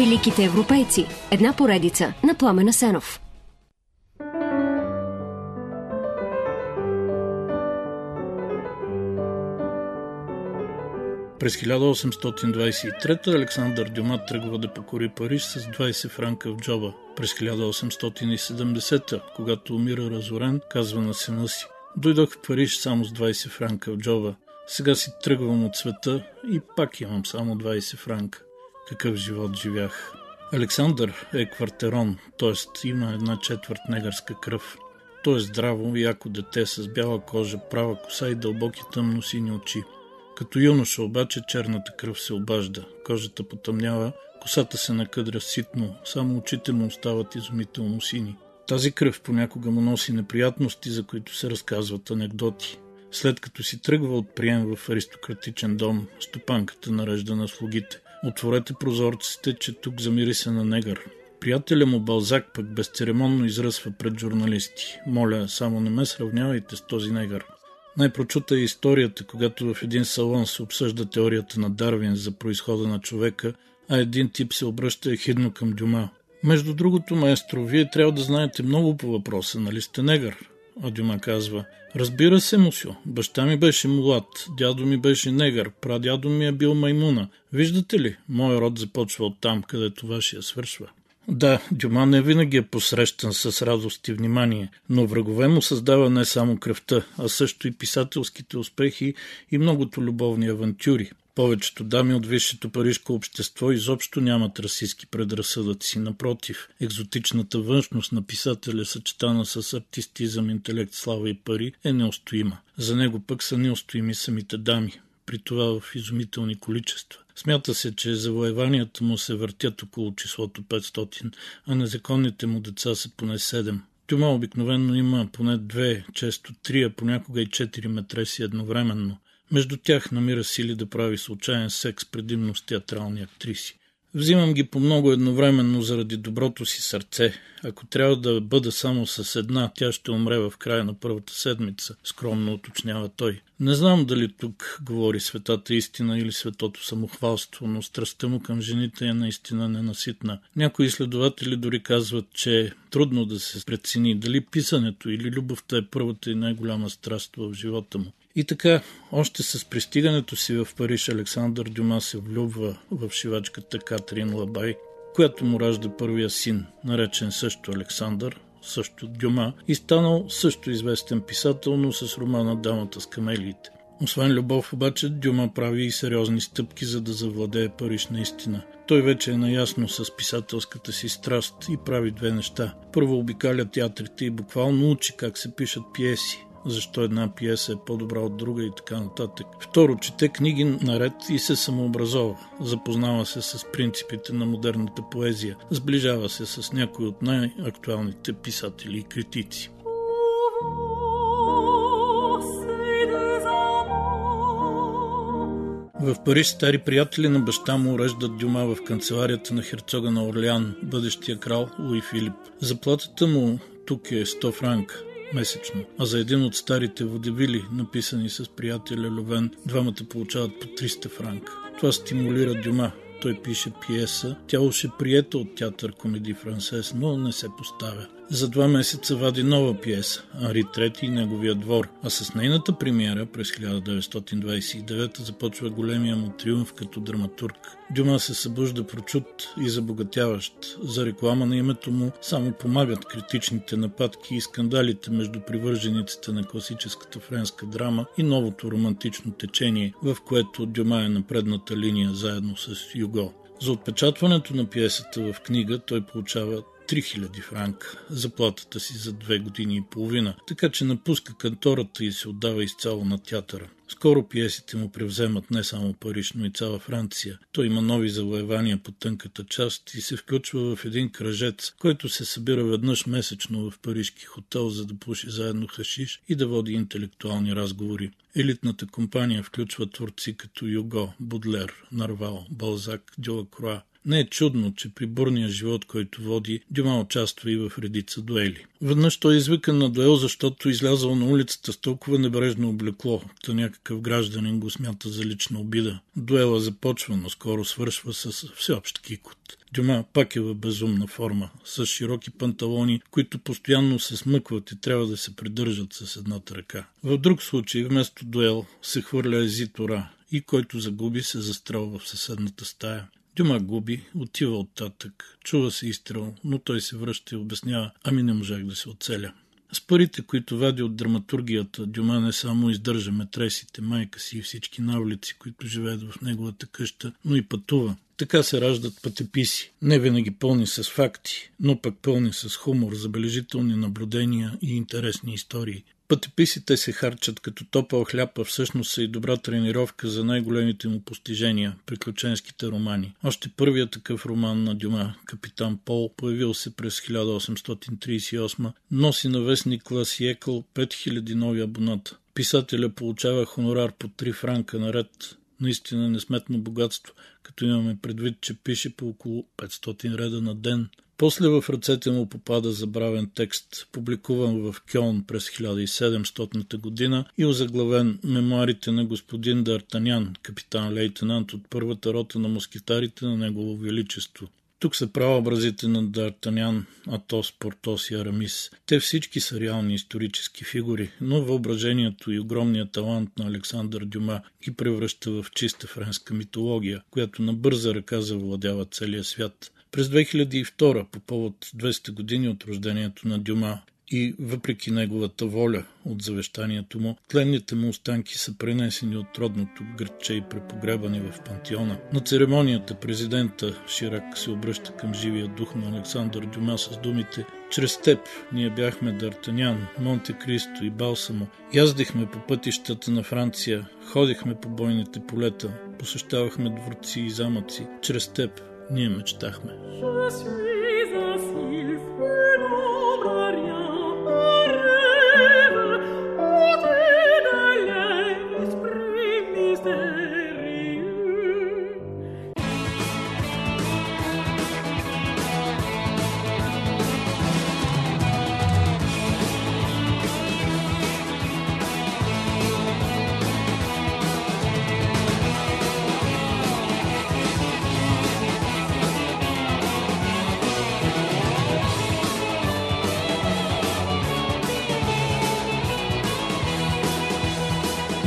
Великите европейци. Една поредица на Пламена Сенов. През 1823 Александър Дюма тръгва да покори Париж с 20 франка в джоба. През 1870, когато умира разорен, казва на сина си Дойдох в Париж само с 20 франка в джоба. Сега си тръгвам от света и пак имам само 20 франка. Какъв живот живях. Александър е квартерон, т.е. има една четвърт негърска кръв. Той е здраво, яко дете с бяла кожа, права коса и дълбоки тъмно сини очи. Като юноша обаче черната кръв се обажда, кожата потъмнява, косата се накъдря ситно, само очите му остават изумително сини. Тази кръв понякога му носи неприятности, за които се разказват анекдоти. След като си тръгва от прием в аристократичен дом, стопанката нарежда на слугите. Отворете прозорците, че тук замириса на негър. Приятеля му Балзак пък безцеремонно изръсва пред журналисти. Моля, само не ме сравнявайте с този негър. Най-прочута е историята, когато в един салон се обсъжда теорията на Дарвин за происхода на човека, а един тип се обръща ехидно към Дюма. Между другото, маестро, вие трябва да знаете много по въпроса, нали сте негър? А Дюма казва, разбира се, мусю, баща ми беше млад, дядо ми беше негър, прадядо ми е бил маймуна. Виждате ли, мой род започва от там, където вашия свършва. Да, Дюма не винаги е посрещан с радост и внимание, но врагове му създава не само кръвта, а също и писателските успехи и многото любовни авантюри. Повечето дами от висшето парижко общество изобщо нямат расистски предразсъдъци. Напротив, екзотичната външност на писателя, съчетана с артистизъм, интелект, слава и пари, е неустоима. За него пък са неустоими самите дами при това в изумителни количества. Смята се, че завоеванията му се въртят около числото 500, а незаконните му деца са поне 7. Тюма обикновенно има поне две, често три, а понякога и четири метреси едновременно. Между тях намира сили да прави случайен секс предимно с театрални актриси. Взимам ги по много едновременно заради доброто си сърце. Ако трябва да бъда само с една, тя ще умре в края на първата седмица, скромно уточнява той. Не знам дали тук говори светата истина или светото самохвалство, но страстта му към жените е наистина ненаситна. Някои изследователи дори казват, че е трудно да се прецени дали писането или любовта е първата и най-голяма страст в живота му. И така, още с пристигането си в Париж Александър Дюма се влюбва в шивачката Катрин Лабай, която му ражда първия син, наречен също Александър, също Дюма, и станал също известен писател, но с романа Дамата с камелиите. Освен любов, обаче, Дюма прави и сериозни стъпки, за да завладее Париж наистина. Той вече е наясно с писателската си страст и прави две неща. Първо обикаля театрите и буквално учи как се пишат пиеси защо една пиеса е по-добра от друга и така нататък. Второ, чете книги наред и се самообразова. Запознава се с принципите на модерната поезия. Сближава се с някои от най-актуалните писатели и критици. В Париж стари приятели на баща му уреждат дюма в канцеларията на херцога на Орлеан, бъдещия крал Луи Филип. Заплатата му тук е 100 франка месечно. А за един от старите водевили, написани с приятеля Ловен, двамата получават по 300 франка. Това стимулира Дюма. Той пише пиеса. Тя уж е приета от театър Комеди Франсес, но не се поставя. За два месеца вади нова пиеса Ари III и неговия двор, а с нейната премиера през 1929 започва големия му триумф като драматург. Дюма се събужда прочут и забогатяващ. За реклама на името му само помагат критичните нападки и скандалите между привържениците на класическата френска драма и новото романтично течение, в което Дюма е на предната линия заедно с Юго. За отпечатването на пиесата в книга той получава 3000 франка заплатата си за две години и половина, така че напуска кантората и се отдава изцяло на театъра. Скоро пиесите му превземат не само Париж, но и цяла Франция. Той има нови завоевания по тънката част и се включва в един кръжец, който се събира веднъж месечно в парижки хотел, за да пуши заедно хашиш и да води интелектуални разговори. Елитната компания включва творци като Юго, Будлер, Нарвал, Балзак, Дюлакруа, Не е чудно, че при бурния живот, който води, Дюма участва и в редица дуели. Веднъж той е извикан на дуел, защото излязъл на улицата с толкова небрежно облекло, то някакъв гражданин го смята за лична обида. Дуела започва, но скоро свършва с всеобщ кикот. Дюма пак е в безумна форма, с широки панталони, които постоянно се смъкват и трябва да се придържат с едната ръка. В друг случай, вместо дуел, се хвърля езитора и който загуби се застрелва в съседната стая. Дюма губи, отива оттатък, чува се изстрел, но той се връща и обяснява, ами не можах да се оцеля. С парите, които вади от драматургията, Дюма не само издържа метресите, майка си и всички навлици, които живеят в неговата къща, но и пътува. Така се раждат пътеписи, не винаги пълни с факти, но пък пълни с хумор, забележителни наблюдения и интересни истории. Пътеписите се харчат като топъл хляб, а всъщност са и добра тренировка за най-големите му постижения – приключенските романи. Още първият такъв роман на Дюма, Капитан Пол, появил се през 1838, носи на вестник Ласиекъл 5000 нови абоната. Писателя получава хонорар по 3 франка наред. Наистина несметно богатство, като имаме предвид, че пише по около 500 реда на ден – после в ръцете му попада забравен текст, публикуван в Кьон през 1700 година и озаглавен Мемуарите на господин Д'Артанян, капитан-лейтенант от първата рота на москитарите на Негово Величество. Тук са образите на Д'Артанян, Атос, Портос и Арамис. Те всички са реални исторически фигури, но въображението и огромният талант на Александър Дюма ги превръща в чиста френска митология, която на бърза ръка завладява целия свят. През 2002 по повод 200 години от рождението на Дюма и въпреки неговата воля от завещанието му, тленните му останки са пренесени от родното градче и препогребани в пантиона. На церемонията президента Ширак се обръща към живия дух на Александър Дюма с думите «Чрез теб ние бяхме Д'Артанян, Монте Кристо и Балсамо. Яздихме по пътищата на Франция, ходихме по бойните полета, посещавахме дворци и замъци. Чрез теб ние мечтахме.